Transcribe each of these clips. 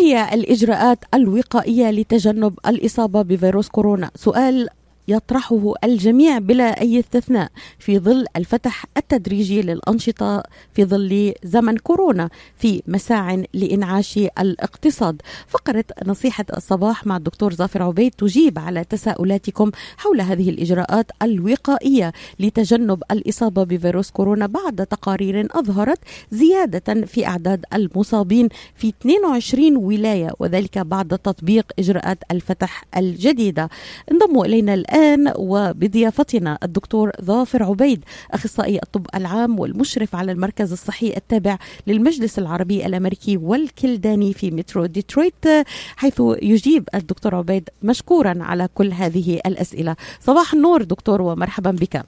هي الإجراءات الوقائية لتجنب الإصابة بفيروس كورونا؟ سؤال يطرحه الجميع بلا أي استثناء في ظل الفتح التدريجي للأنشطة في ظل زمن كورونا في مساع لإنعاش الاقتصاد. فقرة نصيحة الصباح مع الدكتور ظافر عبيد تجيب على تساؤلاتكم حول هذه الإجراءات الوقائية لتجنب الإصابة بفيروس كورونا بعد تقارير أظهرت زيادة في أعداد المصابين في 22 ولاية وذلك بعد تطبيق إجراءات الفتح الجديدة. انضموا إلينا الآن وبضيافتنا الدكتور ظافر عبيد أخصائي الطب العام والمشرف على المركز الصحي التابع للمجلس العربي الأمريكي والكلداني في مترو ديترويت حيث يجيب الدكتور عبيد مشكورا على كل هذه الأسئلة. صباح النور دكتور ومرحبا بك.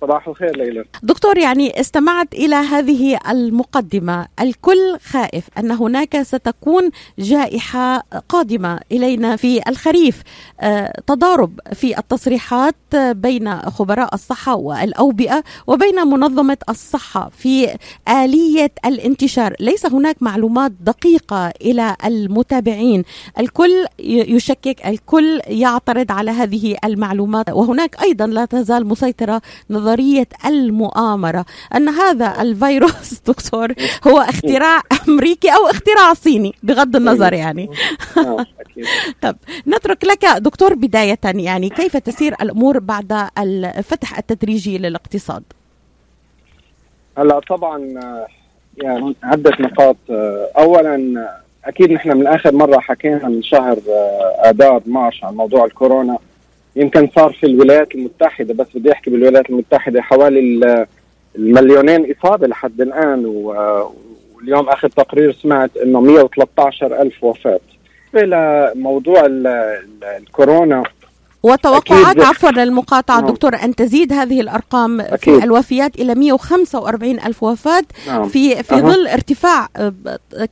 صباح الخير ليلى. دكتور يعني استمعت إلى هذه المقدمة. الكل خائف أن هناك ستكون جائحة قادمة إلينا في الخريف. آه، تضارب في التصريحات بين خبراء الصحة والأوبئة وبين منظمة الصحة في آلية الانتشار. ليس هناك معلومات دقيقة إلى المتابعين. الكل يشكك الكل يعترض على هذه المعلومات. وهناك أيضا لا تزال مسيطرة نظرية المؤامرة أن هذا الفيروس دكتور هو اختراع أمريكي أو اختراع صيني بغض النظر يعني. آه، طب نترك لك دكتور بداية يعني كيف تسير الأمور بعد الفتح التدريجي للاقتصاد؟ هلا طبعا يعني عدة نقاط أولا أكيد نحن من آخر مرة حكينا من شهر آذار مارش عن موضوع الكورونا. يمكن صار في الولايات المتحدة بس بدي أحكي بالولايات المتحدة حوالي المليونين إصابة لحد الآن واليوم آخر تقرير سمعت إنه 113 ألف وفاة. موضوع الكورونا وتوقعات عفوا للمقاطعة نعم. دكتور أن تزيد هذه الأرقام أكيد. في الوفيات إلى 145 ألف وفاة نعم. في في أه. ظل ارتفاع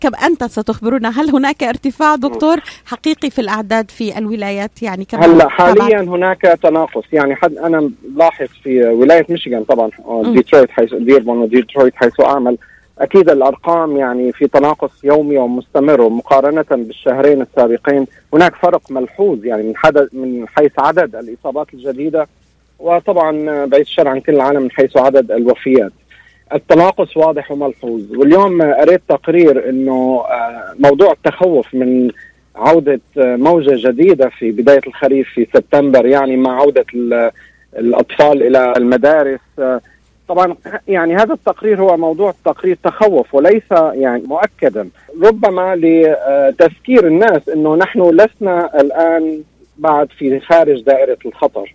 كم أنت ستخبرنا هل هناك ارتفاع دكتور حقيقي في الأعداد في الولايات يعني كما هلأ حاليا هناك تناقص يعني حد أنا لاحظ في ولاية ميشيغان طبعا ديترويت حيث ديربون وديترويت حيث أعمل أكيد الأرقام يعني في تناقص يومي ومستمر ومقارنة بالشهرين السابقين هناك فرق ملحوظ يعني من حدث من حيث عدد الإصابات الجديدة وطبعا بعيد الشر عن كل العالم من حيث عدد الوفيات. التناقص واضح وملحوظ واليوم قريت تقرير إنه آه، موضوع التخوف من عودة موجة جديدة في بداية الخريف في سبتمبر يعني مع عودة الأطفال إلى المدارس آه، طبعا يعني هذا التقرير هو موضوع تقرير تخوف وليس يعني مؤكدا. ربما لتذكير الناس إنه نحن لسنا الآن بعد في خارج دائرة الخطر.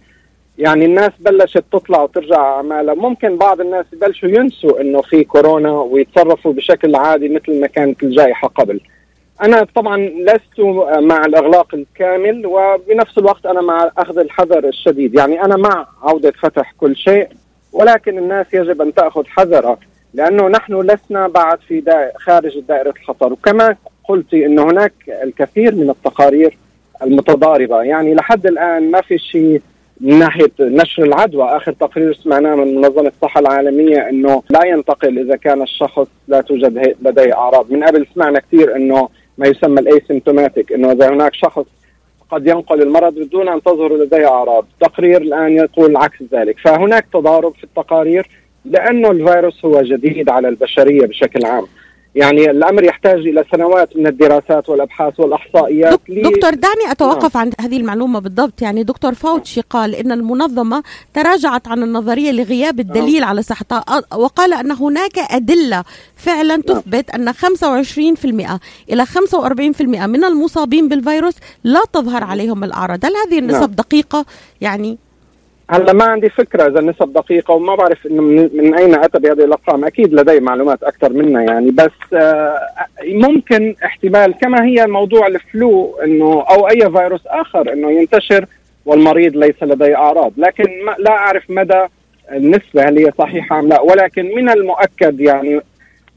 يعني الناس بلشت تطلع وترجع أعمالها. ممكن بعض الناس يبلشوا ينسوا إنه في كورونا ويتصرفوا بشكل عادي مثل ما كانت الجائحة قبل. أنا طبعا لست مع الأغلاق الكامل وبنفس الوقت أنا مع أخذ الحذر الشديد. يعني أنا مع عودة فتح كل شيء. ولكن الناس يجب أن تأخذ حذرها لأنه نحن لسنا بعد في دا خارج دائرة الخطر وكما قلت انه هناك الكثير من التقارير المتضاربة. يعني لحد الآن ما في شيء من ناحية نشر العدوى. آخر تقرير سمعناه من منظمة الصحة العالمية إنه لا ينتقل إذا كان الشخص لا توجد لديه أعراض. من قبل سمعنا كثير إنه ما يسمى الايسيمتوماتيك إنه إذا هناك شخص قد ينقل المرض بدون أن تظهر لديه أعراض، تقرير الآن يقول عكس ذلك، فهناك تضارب في التقارير لأنه الفيروس هو جديد على البشرية بشكل عام. يعني الأمر يحتاج إلى سنوات من الدراسات والأبحاث والأحصائيات دكتور دعني أتوقف نعم. عن هذه المعلومة بالضبط يعني دكتور فاوتشي قال إن المنظمة تراجعت عن النظرية لغياب نعم. الدليل على صحتها وقال أن هناك أدلة فعلا نعم. تثبت أن 25% إلى 45% من المصابين بالفيروس لا تظهر عليهم الأعراض هل هذه النسب دقيقة يعني هلا ما عندي فكرة إذا النسب دقيقة وما بعرف إنه من, من أين أتى بهذه الأرقام. أكيد لدي معلومات أكثر منا يعني. بس آه ممكن احتمال كما هي موضوع الفلو إنه أو أي فيروس آخر إنه ينتشر والمريض ليس لديه أعراض. لكن ما لا أعرف مدى النسبة هل هي صحيحة أم لا. ولكن من المؤكد يعني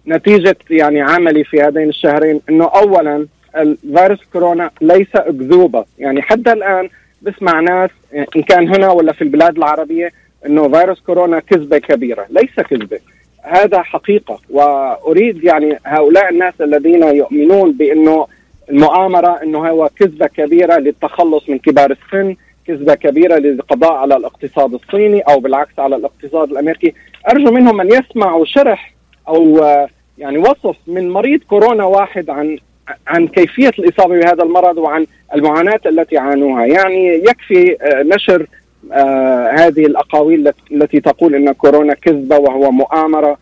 نتيجة يعني عملي في هذين الشهرين إنه اولا الفيروس كورونا ليس أكذوبة. يعني حتى الآن بسمع ناس إن كان هنا ولا في البلاد العربية إنه فيروس كورونا كذبة كبيرة، ليس كذبة. هذا حقيقة. وأريد يعني هؤلاء الناس الذين يؤمنون بإنه المؤامرة إنه هو كذبة كبيرة للتخلص من كبار السن كذبة كبيرة للقضاء على الاقتصاد الصيني أو بالعكس على الاقتصاد الأمريكي. أرجو منهم أن يسمعوا شرح أو يعني وصف من مريض كورونا واحد عن عن كيفية الإصابة بهذا المرض وعن المعاناة التي عانوها. يعني يكفي نشر آه هذه الأقاويل التي تقول إن كورونا كذبة وهو مؤامرة.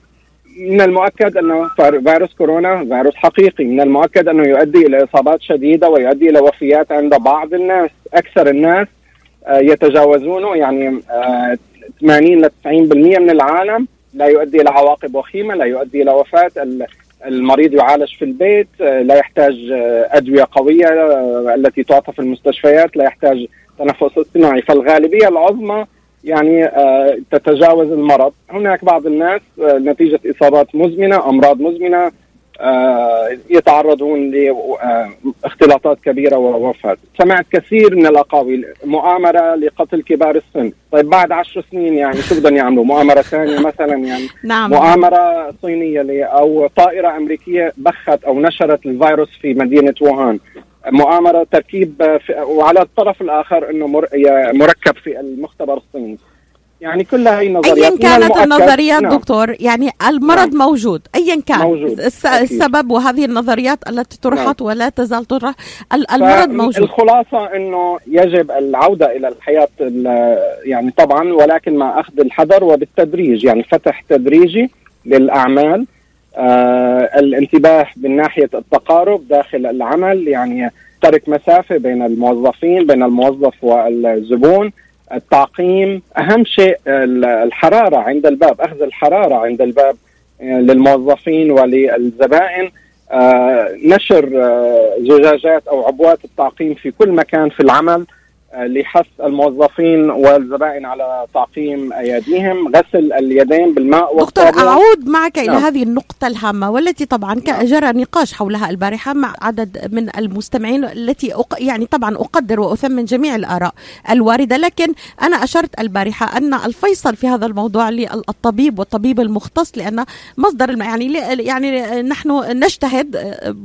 من المؤكد انه فيروس كورونا فيروس حقيقي. من المؤكد أنه يؤدي إلى إصابات شديدة ويؤدي إلى وفيات عند بعض الناس أكثر الناس آه يتجاوزونه يعني آه 80 ل 90% من العالم. لا يؤدي إلى عواقب وخيمة لا يؤدي إلى وفاة المريض يعالج في البيت لا يحتاج أدوية قوية التي تعطى في المستشفيات لا يحتاج تنفس اصطناعي. فالغالبية العظمى يعني آه، تتجاوز المرض. هناك بعض الناس آه، نتيجة إصابات مزمنة أمراض مزمنة آه، يتعرضون لاختلاطات كبيرة ووفاة. سمعت كثير من الأقاويل مؤامرة لقتل كبار السن. طيب بعد عشر سنين يعني شو بدهم يعملوا؟ مؤامرة ثانية مثلا يعني؟ نعم. مؤامرة صينية أو طائرة أمريكية بخت أو نشرت الفيروس في مدينة ووهان. مؤامرة تركيب وعلى الطرف الآخر إنه مركب في المختبر الصيني. يعني كل هاي النظريات ايا كانت النظريات نعم. دكتور يعني المرض نعم. موجود ايا كان موجود. الس... السبب وهذه النظريات التي طرحت نعم. ولا تزال تطرح المرض موجود الخلاصه إنه يجب العودة إلى الحياة يعني طبعا ولكن مع أخذ الحذر وبالتدريج يعني فتح تدريجي للأعمال آه الانتباه من ناحية التقارب داخل العمل يعني ترك مسافة بين الموظفين بين الموظف والزبون التعقيم أهم شيء الحرارة عند الباب أخذ الحرارة عند الباب آه، للموظفين وللزبائن. آه نشر آه زجاجات أو عبوات التعقيم في كل مكان في العمل. لحث الموظفين والزبائن على تعقيم أياديهم غسل اليدين بالماء دكتور اعود معك إلى نعم. هذه النقطة الهامة والتي طبعا نعم. جرى نقاش حولها البارحة مع عدد من المستمعين التي أق... يعني طبعا أقدر وأثمن جميع الآراء الواردة لكن أنا أشرت البارحة أن الفيصل في هذا الموضوع للطبيب والطبيب المختص لأن مصدر يعني يعني نحن نجتهد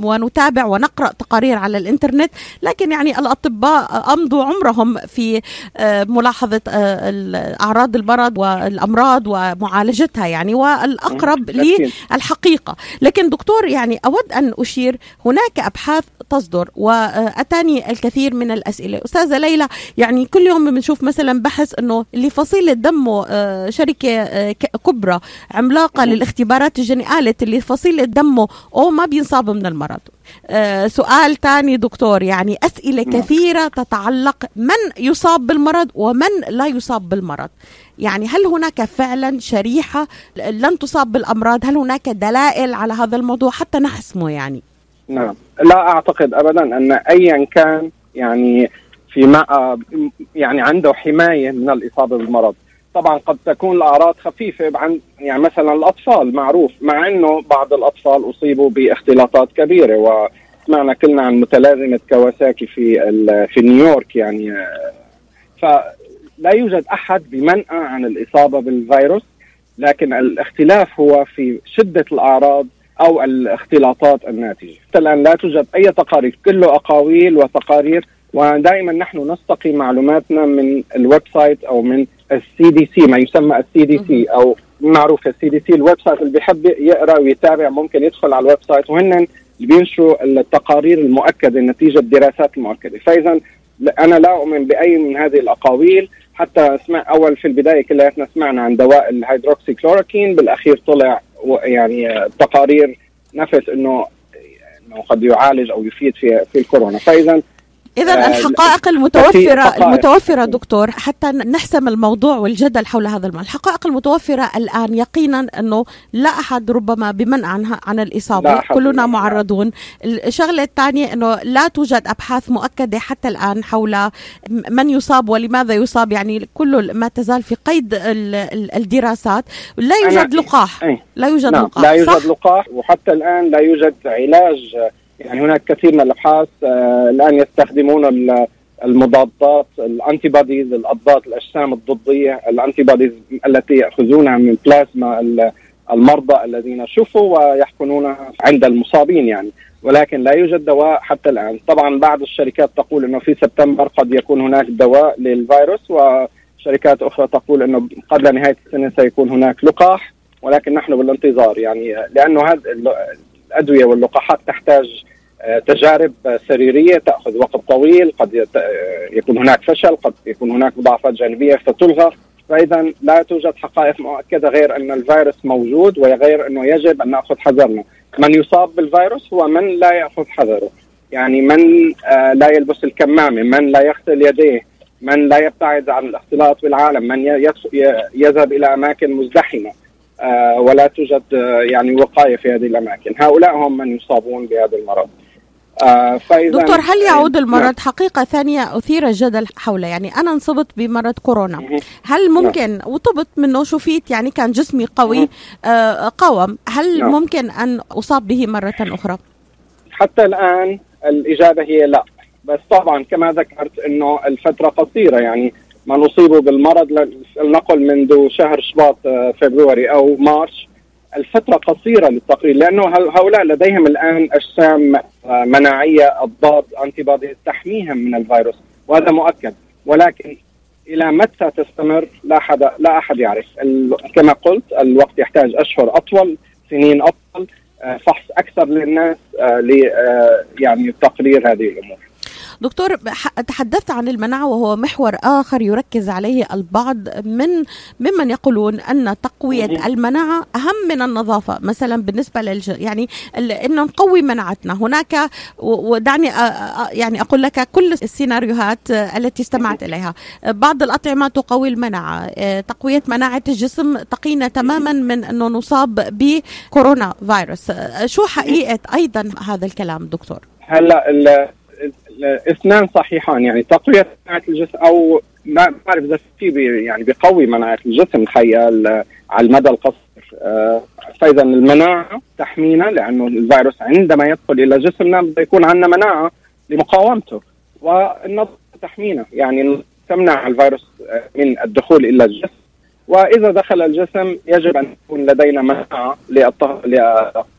ونتابع ونقرأ تقارير على الإنترنت لكن يعني الأطباء أمضوا عمرهم دورهم في آه، ملاحظة آه، أعراض المرض والأمراض ومعالجتها يعني والأقرب للحقيقة لكن دكتور يعني أود أن أشير هناك أبحاث تصدر وأتاني الكثير من الأسئلة. أستاذة ليلى يعني كل يوم بنشوف مثلا بحث إنه اللي فصيله دمه آه، شركة كبرى عملاقة للاختبارات الجينيه قالت اللي فصيله دمه أو ما بينصاب من المرض. آه سؤال ثاني دكتور يعني أسئلة نعم. كثيرة تتعلق من يصاب بالمرض ومن لا يصاب بالمرض. يعني هل هناك فعلا شريحة لن تصاب بالأمراض؟ هل هناك دلائل على هذا الموضوع؟ حتى نحسمه يعني. نعم. لا أعتقد أبدا أن أيا كان يعني في ما يعني عنده حماية من الإصابة بالمرض. طبعا قد تكون الأعراض خفيفة عن يعني مثلا الأطفال معروف مع إنه بعض الأطفال أصيبوا باختلاطات كبيرة وسمعنا كلنا عن متلازمة كواساكي في في نيويورك يعني. فلا يوجد أحد بمنأى عن الإصابة بالفيروس لكن الاختلاف هو في شدة الأعراض أو الاختلاطات الناتجة. حتى الآن لا توجد أي تقارير كله أقاويل وتقارير ودائما نحن نستقي معلوماتنا من ال website أو من ال CDC ما يسمى ال CDC أو معروف ال CDC. ال website اللي بيحب يقرأ ويتابع ممكن يدخل على ال website وهن اللي بينشروا التقارير المؤكده نتيجه الدراسات المؤكده فإذا أنا لا أؤمن بأي من هذه الأقاويل حتى أسمع أول في البداية كلياتنا سمعنا عن دواء الهيدروكسي كلوروكين بالأخير طلع يعني تقارير نفس إنه إنه قد يعالج أو يفيد في في الكورونا. فإذا إذا آه، الحقائق المتوفرة المتوفرة دكتور حتى نحسم الموضوع والجدل حول هذا المال. الحقائق المتوفرة الآن يقينا أنه لا أحد ربما بمنع عنها عن الإصابة. كلنا معرضون. الشغلة الثانية أنه لا توجد أبحاث مؤكدة حتى الآن حول من يصاب ولماذا يصاب. يعني كل ما تزال في قيد الدراسات. لا يوجد لقاح. لا يوجد نعم. لقاح لا يوجد لقاح. وحتى الآن لا يوجد علاج يعني هناك كثير من الأبحاث آه، الآن يستخدمون المضادات ال antibodies الأضداد الأجسام الضدية ال antibodies التي يأخذونها من بلازما المرضى الذين شفوا ويحقنون عند المصابين يعني. ولكن لا يوجد دواء حتى الآن. طبعا بعض الشركات تقول إنه في سبتمبر قد يكون هناك دواء للفيروس وشركات أخرى تقول إنه قبل نهاية السنة سيكون هناك لقاح ولكن نحن بالانتظار يعني. لأنه هذه الأدوية واللقاحات تحتاج آه، تجارب سريرية تأخذ وقت طويل قد يكون هناك فشل قد يكون هناك مضاعفات جانبية فتلغى فإذا لا توجد حقائق مؤكدة غير أن الفيروس موجود وغير أنه يجب أن نأخذ حذرنا. من يصاب بالفيروس هو من لا يأخذ حذره. يعني من آه، لا يلبس الكمامة من لا يغسل يديه من لا يبتعد عن الاختلاط بالعالم من يذهب إلى أماكن مزدحمة. آه، ولا توجد يعني وقاية في هذه الأماكن. هؤلاء هم من يصابون بهذا المرض. آه دكتور هل يعود المرض؟ نعم. حقيقة ثانية أثير الجدل حوله. يعني أنا انصبت بمرض كورونا. هل نعم. ممكن. وطبت منه شفيت يعني كان جسمي قوي آه قاوم هل نعم. ممكن أن أصاب به مرة أخرى؟ حتى الآن الإجابة هي لا. بس طبعا كما ذكرت أنه الفترة قصيرة. يعني ما نصيبه بالمرض. لنقل منذ شهر شباط آه، فبراير أو مارس الفترة قصيرة للتقرير لأنه هؤلاء لديهم الآن أجسام آه، مناعية الضاد أنتي تحميهم من الفيروس وهذا مؤكد. ولكن إلى متى تستمر؟ لا حدا لا أحد يعرف. كما قلت الوقت يحتاج أشهر أطول سنين أطول آه، فحص أكثر للناس يعني تقرير هذه الأمور. دكتور تحدثت عن المناعة وهو محور آخر يركز عليه البعض من ممن يقولون أن تقوية المناعة أهم من النظافة مثلا بالنسبة للج يعني أن نقوي مناعتنا. هناك ودعني يعني أقول لك كل السيناريوهات التي استمعت إليها. بعض الأطعمة تقوي المناعة تقوية مناعة الجسم تقينا تماما من أنه نصاب بكورونا فيروس. شو حقيقة أيضا هذا الكلام دكتور؟ هلأ الاثنان صحيحان يعني تقوية مناعة الجسم أو ما بعرف إذا في يعني بقوي مناعة الجسم الحقيقة على المدى القصير. آه، فاذا المناعة تحمينا لأنه الفيروس عندما يدخل إلى جسمنا بده يكون عندنا مناعة لمقاومته والنظافه تحمينا يعني تمنع الفيروس آه، من الدخول إلى الجسم. وإذا دخل الجسم يجب أن يكون لدينا مناعة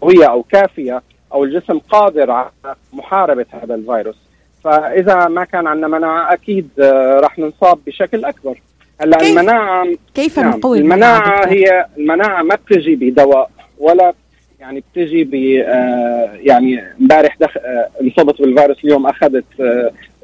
قويه أو كافية أو الجسم قادر على محاربة هذا الفيروس. فإذا ما كان عندنا مناعة أكيد آه، راح نصاب بشكل أكبر. هلأ كيف المناعه كيف نعم نقوي المناعة هي المناعة ما بتجي بدواء ولا يعني بتجي ب آه، يعني امبارح دخ... آه، انصبت بالفيروس اليوم أخذت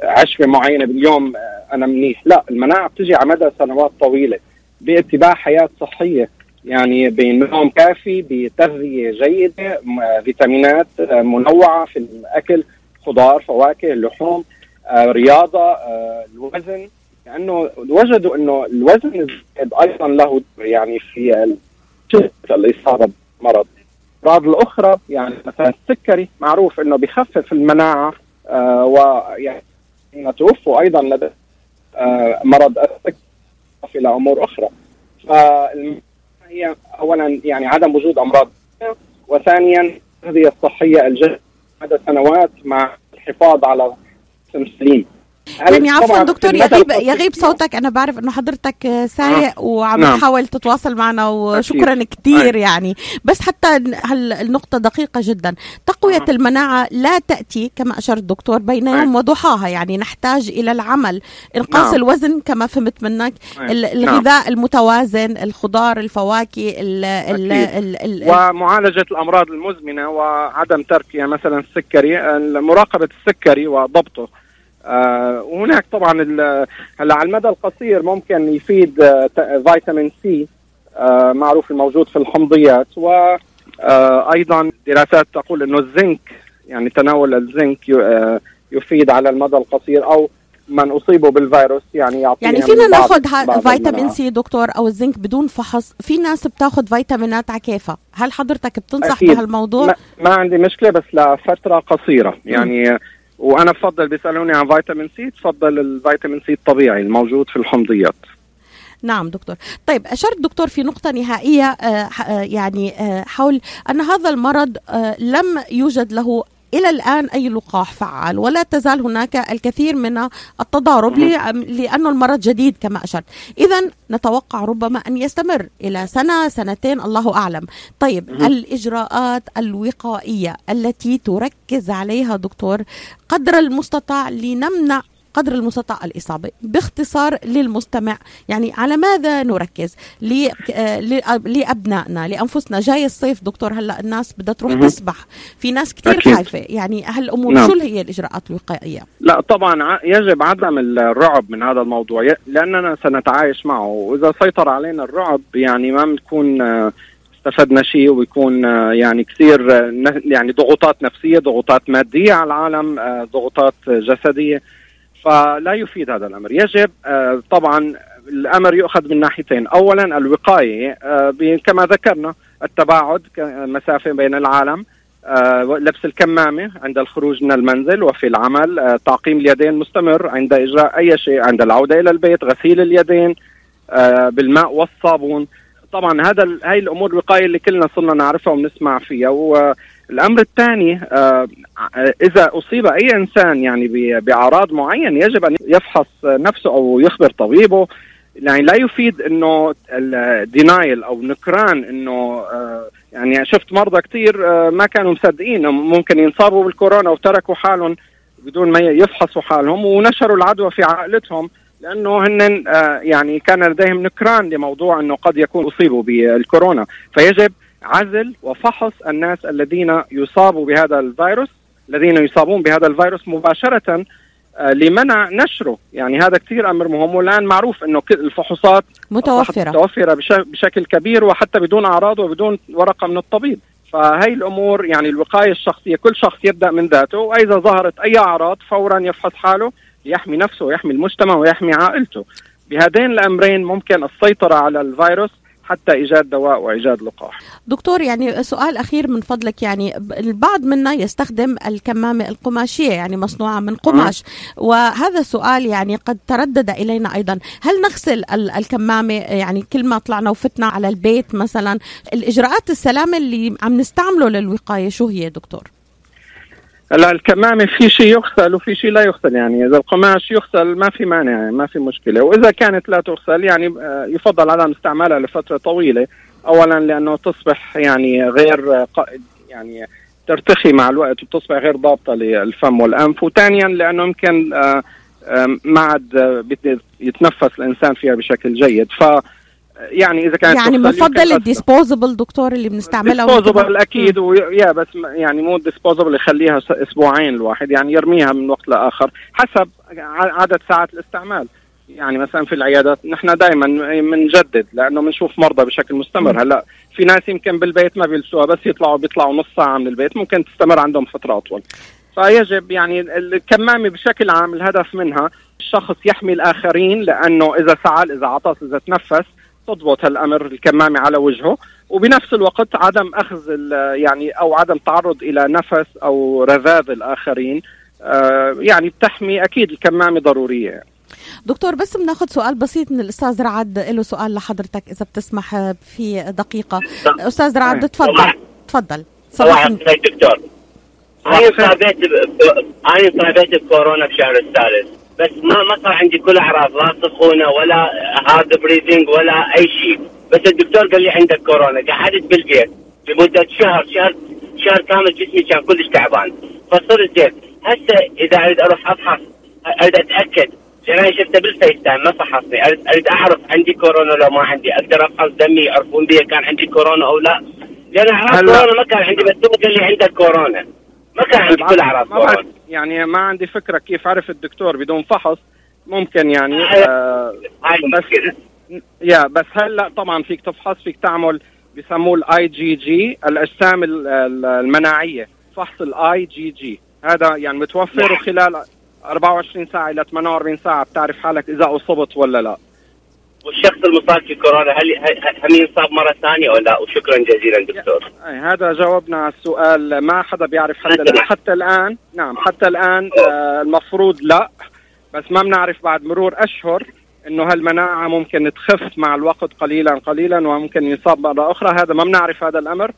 عشبه معينة باليوم أنا منيح. لا المناعة بتجي على مدى سنوات طويلة باتباع حياة صحية. يعني بنوم كافي بتغذية جيدة فيتامينات منوعة في الأكل. خضار فواكه لحوم آه رياضة آه الوزن. لأنه وجدوا إنه الوزن أيضا له يعني في الاصابه بمرض. الامراض الأخرى يعني مثلا السكري معروف إنه بخفف المناعة آه ويعني توفوا أيضا لدى آه مرض السكري إلى أمور أخرى. هي اولا يعني عدم وجود أمراض. وثانيا التغذيه الصحية الجيده مدى سنوات مع الحفاظ على جسم سليم يعني عفوا دكتور يغيب يغيب صوتك أنا بعرف إنه حضرتك سايق آه. وعم نعم. تحاول تتواصل معنا وشكرا أكيد. كثير يعني بس حتى النقطة دقيقة جدا تقوية آه. المناعة لا تأتي كما اشار الدكتور بين يوم وضحاها يعني نحتاج إلى العمل إنقاص نعم. الوزن كما فهمت منك الغذاء نعم. المتوازن الخضار الفواكه ال ال ال ال ومعالجة الأمراض المزمنة وعدم ترك يعني مثلا السكري مراقبه السكري وضبطه وهناك طبعا هلا على المدى القصير ممكن يفيد آه فيتامين سي آه معروف الموجود في الحمضيات وأيضا آه، دراسات تقول إنه الزنك يعني تناول الزنك آه، يفيد على المدى القصير أو من أصيبوا بالفيروس يعني يعطيهم يعني فينا ناخذ فيتامين سي دكتور أو الزنك بدون فحص؟ في ناس بتاخذ فيتامينات على كيفها. هل حضرتك بتنصح أكيد. بهالموضوع؟ ما, ما عندي مشكلة بس لفترة قصيرة. يعني م. وأنا بفضل بيسألوني عن فيتامين سي تفضل الفيتامين سي الطبيعي الموجود في الحمضيات. نعم دكتور. طيب أشرت دكتور في نقطة نهائية آه، آه، يعني آه، حول أن هذا المرض لم يوجد له إلى الآن أي لقاح فعال ولا تزال هناك الكثير من التضارب لأنه المرض جديد كما أشرت. اذا نتوقع ربما أن يستمر إلى سنة سنتين الله أعلم. طيب الإجراءات الوقائية التي تركز عليها دكتور قدر المستطاع لنمنع قدر المستطاع الإصابة باختصار للمستمع. يعني على ماذا نركز؟ آه، لأبنائنا لأنفسنا. جاي الصيف دكتور هلأ الناس بدها تروح تسبح. في ناس كثير خايفة. يعني هالأمور نعم. شو هي الإجراءات الوقائية؟ لا طبعا يجب عدم الرعب من هذا الموضوع. لأننا سنتعايش معه. وإذا سيطر علينا الرعب يعني ما بنكون آه، استفدنا شيء ويكون آه، يعني كثير يعني ضغوطات نفسية ضغوطات مادية على العالم ضغوطات جسدية. فلا يفيد هذا الأمر. يجب آه، طبعا الأمر يؤخذ من ناحيتين. اولا الوقاية آه، كما ذكرنا التباعد مسافه بين العالم آه، لبس الكمامة عند الخروج من المنزل وفي العمل تعقيم اليدين مستمر عند إجراء أي شيء عند العودة إلى البيت غسيل اليدين بالماء والصابون. طبعا هذا هاي الأمور الوقاية اللي كلنا صرنا نعرفها ونسمع فيها الأمر الثاني آه، إذا أصيب أي إنسان يعني بأعراض معينة يجب أن يفحص نفسه أو يخبر طبيبه. يعني لا يفيد إنه الدينايل أو نكران إنه آه، يعني شفت مرضى كثير آه، ما كانوا مصدقين. ممكن ينصابوا بالكورونا وتركوا حالهم بدون ما يفحصوا حالهم ونشروا العدوى في عائلتهم لأنه هن يعني كان لديهم نكران لموضوع إنه قد يكون أصيبوا بالكورونا. فيجب عزل وفحص الناس الذين يصابوا بهذا الفيروس الذين يصابون بهذا الفيروس مباشرة آه، لمنع نشره. يعني هذا كثير أمر مهم والآن معروف أنه الفحوصات متوفرة. متوفرة بشكل كبير وحتى بدون أعراض وبدون ورقة من الطبيب. فهي الأمور يعني الوقاية الشخصية كل شخص يبدأ من ذاته وإذا ظهرت أي أعراض فورا يفحص حاله ليحمي نفسه ويحمي المجتمع ويحمي عائلته. بهذين الأمرين ممكن السيطرة على الفيروس حتى إيجاد دواء وإيجاد لقاح. دكتور يعني سؤال أخير من فضلك يعني البعض منا يستخدم الكمامه القماشية يعني مصنوعة من قماش أه. وهذا السؤال يعني قد تردد إلينا أيضا، هل نغسل الكمامه يعني كل ما طلعنا وفتنا على البيت مثلا الإجراءات السلامة اللي عم نستعمله للوقاية شو هي دكتور؟ هلا الكمامة في شيء يغسل وفي شيء لا يغسل يعني إذا القماش يغسل ما في مانع يعني ما في مشكلة. وإذا كانت لا تغسل يعني آه، يفضل عدم استعمالها لفترة طويلة. أولا لأنه تصبح يعني غير يعني ترتخي مع الوقت وتصبح غير ضابطة للفم والأنف. وثانيا لأنه يمكن آه، ما عاد يتنفس الإنسان فيها بشكل جيد. ف يعني إذا كانت يعني بفضل ال disposable دكتور اللي بنستعملها disposable أكيد ويا بس يعني مو disposable يخليها أسبوعين الواحد يعني يرميها من وقت لآخر حسب عدد ساعات الاستعمال. يعني مثلا في العيادات نحن دائما بنجدد لأنه بنشوف مرضى بشكل مستمر. هلأ في ناس يمكن بالبيت ما بيلبسوها بس يطلعوا بيطلعوا نص ساعة من البيت ممكن تستمر عندهم فترة أطول. فيجب يعني الكمامة بشكل عام الهدف منها الشخص يحمي الآخرين لأنه إذا سعل إذا عطس إذا تنفس تضبط هالامر الكمامة على وجهه. وبنفس الوقت عدم أخذ يعني أو عدم تعرض إلى نفس أو رذاذ الآخرين. آه، يعني بتحمي أكيد الكمامة ضرورية. دكتور بس بناخذ سؤال بسيط من الأستاذ رعد له سؤال لحضرتك إذا بتسمح في دقيقة. أستاذ رعد تفضل. تفضل. صباح. دكتور. أنا صابيت أنا صابيت بكورونا بشهر الثالث. بس ما ما صار عندي كل أعراض لا سخونة ولا hard breathing ولا أي شيء. بس الدكتور قال لي عندك كورونا قعدت بالبيت لمدة شهر شهر شهر كامل جسمي كان كلش تعبان. فصرت زين. هسه إذا أريد أروح أفحص أريد أتأكد. لأن أنا شفته بال FaceTime ما فحصني. أريد أريد أعرف عندي كورونا ولا ما عندي. أقدر أفحص دمي يعرفون بي كان عندي كورونا أو لا. لأن أعراض كورونا ما كان عندي بس هو قال لي عندك كورونا. ما كان عندي كل اعراض يعني ما عندي فكرة كيف عرف الدكتور بدون فحص. ممكن يعني آه بس yeah بس هلا طبعا فيك تفحص فيك تعمل بسموه الاي جي جي الأجسام المناعية. فحص الاي جي جي هذا يعني متوفر وخلال 24 ساعة إلى 48 ساعة. بتعرف حالك إذا أصبت ولا لا. والشخص المصاب في كورونا هل هل ينصاب مرة ثانية ولا لا؟ وشكرا جزيلا دكتور. هذا جاوبنا على السؤال. ما حدا بيعرف حتى الآن. حتى الآن نعم حتى الآن آه المفروض لا. بس ما بنعرف بعد مرور أشهر إنه هالمناعة ممكن تخف مع الوقت قليلا قليلا وممكن يصاب مرة أخرى. هذا ما بنعرف هذا الأمر.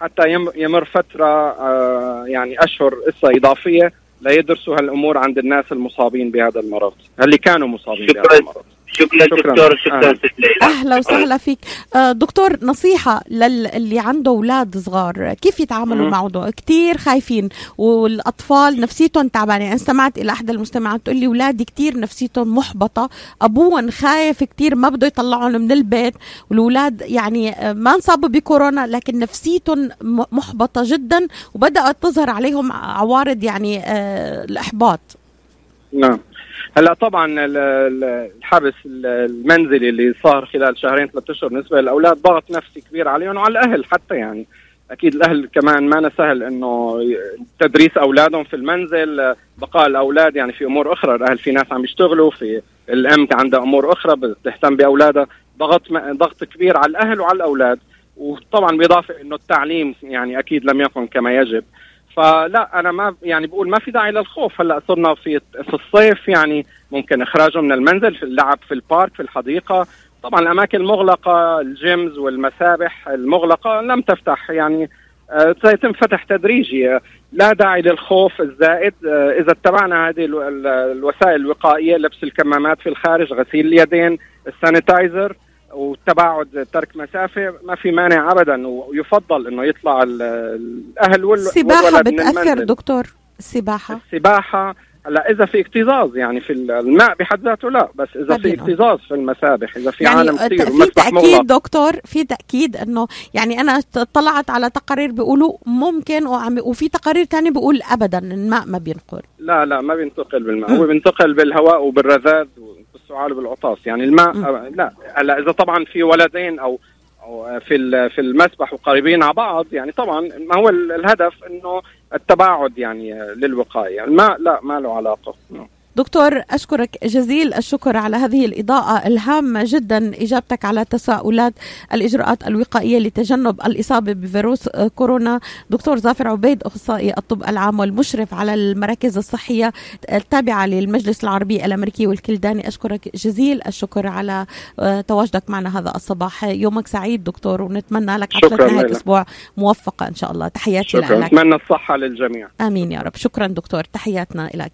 حتى يمر فترة آه، يعني أشهر إسا إضافية ليدرسوا هالأمور عند الناس المصابين بهذا المرض اللي كانوا مصابين بهذا المرض. شكرا, دكتور شكرا آه. أهلا وسهلا فيك. آه دكتور نصيحة للي عنده أولاد صغار كيف يتعاملوا معه؟ كثير خايفين والأطفال نفسيتهم تعبانة. يعني استمعت إلى احدى المستمعات تقول لي أولادي كثير نفسيتهم محبطة. ابوهم خايف كثير ما بده يطلعهم من البيت. والأولاد يعني آه، ما انصابوا بكورونا لكن نفسيتهم محبطة جدا وبدأت تظهر عليهم عوارض يعني آه الإحباط. نعم. هلا طبعا الحبس المنزلي اللي صار خلال شهرين ثلاث أشهر بالنسبة للأولاد ضغط نفسي كبير عليهم وعلى الأهل حتى يعني. أكيد الأهل كمان ما سهل إنه تدريس أولادهم في المنزل بقاء الأولاد يعني في أمور أخرى. الأهل في ناس عم يشتغلوا في الأم عندها أمور أخرى بتهتم بأولادها. ضغط ضغط كبير على الأهل وعلى الأولاد. وطبعا بالاضافه إنه التعليم يعني أكيد لم يكن كما يجب. فلا أنا ما يعني بقول ما في داعي للخوف. هلأ صرنا في في الصيف يعني ممكن اخراجهم من المنزل في اللعب في ال park في الحديقة. طبعا الأماكن المغلقة ال gyms والمسابح المغلقة لم تفتح يعني آه، سيتم تدريجي. لا داعي للخوف الزائد. آه، إذا اتبعنا هذه الوسائل الوقائية لبس الكمامات في الخارج غسيل اليدين ال sanitizer والتباعد ترك مسافة ما في مانع ابدا ويفضل إنه يطلع الأهل وال السباحة بتأثر دكتور؟ السباحة؟ السباحة هلا إذا في اكتظاظ يعني في الماء بحد ذاته لا بس إذا في اكتظاظ في المسابح إذا في يعني عالم كثير في تأكيد مغلق. دكتور في تأكيد إنه يعني أنا طلعت على تقارير بيقولوا ممكن وفي تقارير ثانية بيقول ابدا الماء ما بينقل. لا لا ما بينتقل بالماء هو بينتقل بالهواء وبالرذاذ بالسعال بالعطاس يعني الماء لا هلا إذا طبعا في ولدين أو أو في في المسبح وقريبين على بعض يعني طبعا ما هو الهدف إنه التباعد يعني للوقاية. الماء لا ما له علاقة. دكتور أشكرك جزيل الشكر على هذه الإضاءة الهامة جدا إجابتك على تساؤلات الإجراءات الوقائية لتجنب الإصابة بفيروس كورونا. دكتور ظافر عبيد أخصائي الطب العام والمشرف على المراكز الصحية التابعة للمجلس العربي الأمريكي والكلداني. أشكرك جزيل الشكر على آه، تواجدك معنا هذا الصباح. يومك سعيد دكتور ونتمنى لك عطلة نهاية أسبوع موفقة إن شاء الله. تحياتي شكرا. لك. أتمنى الصحة للجميع. آمين يا رب. شكرا دكتور. تحياتنا لك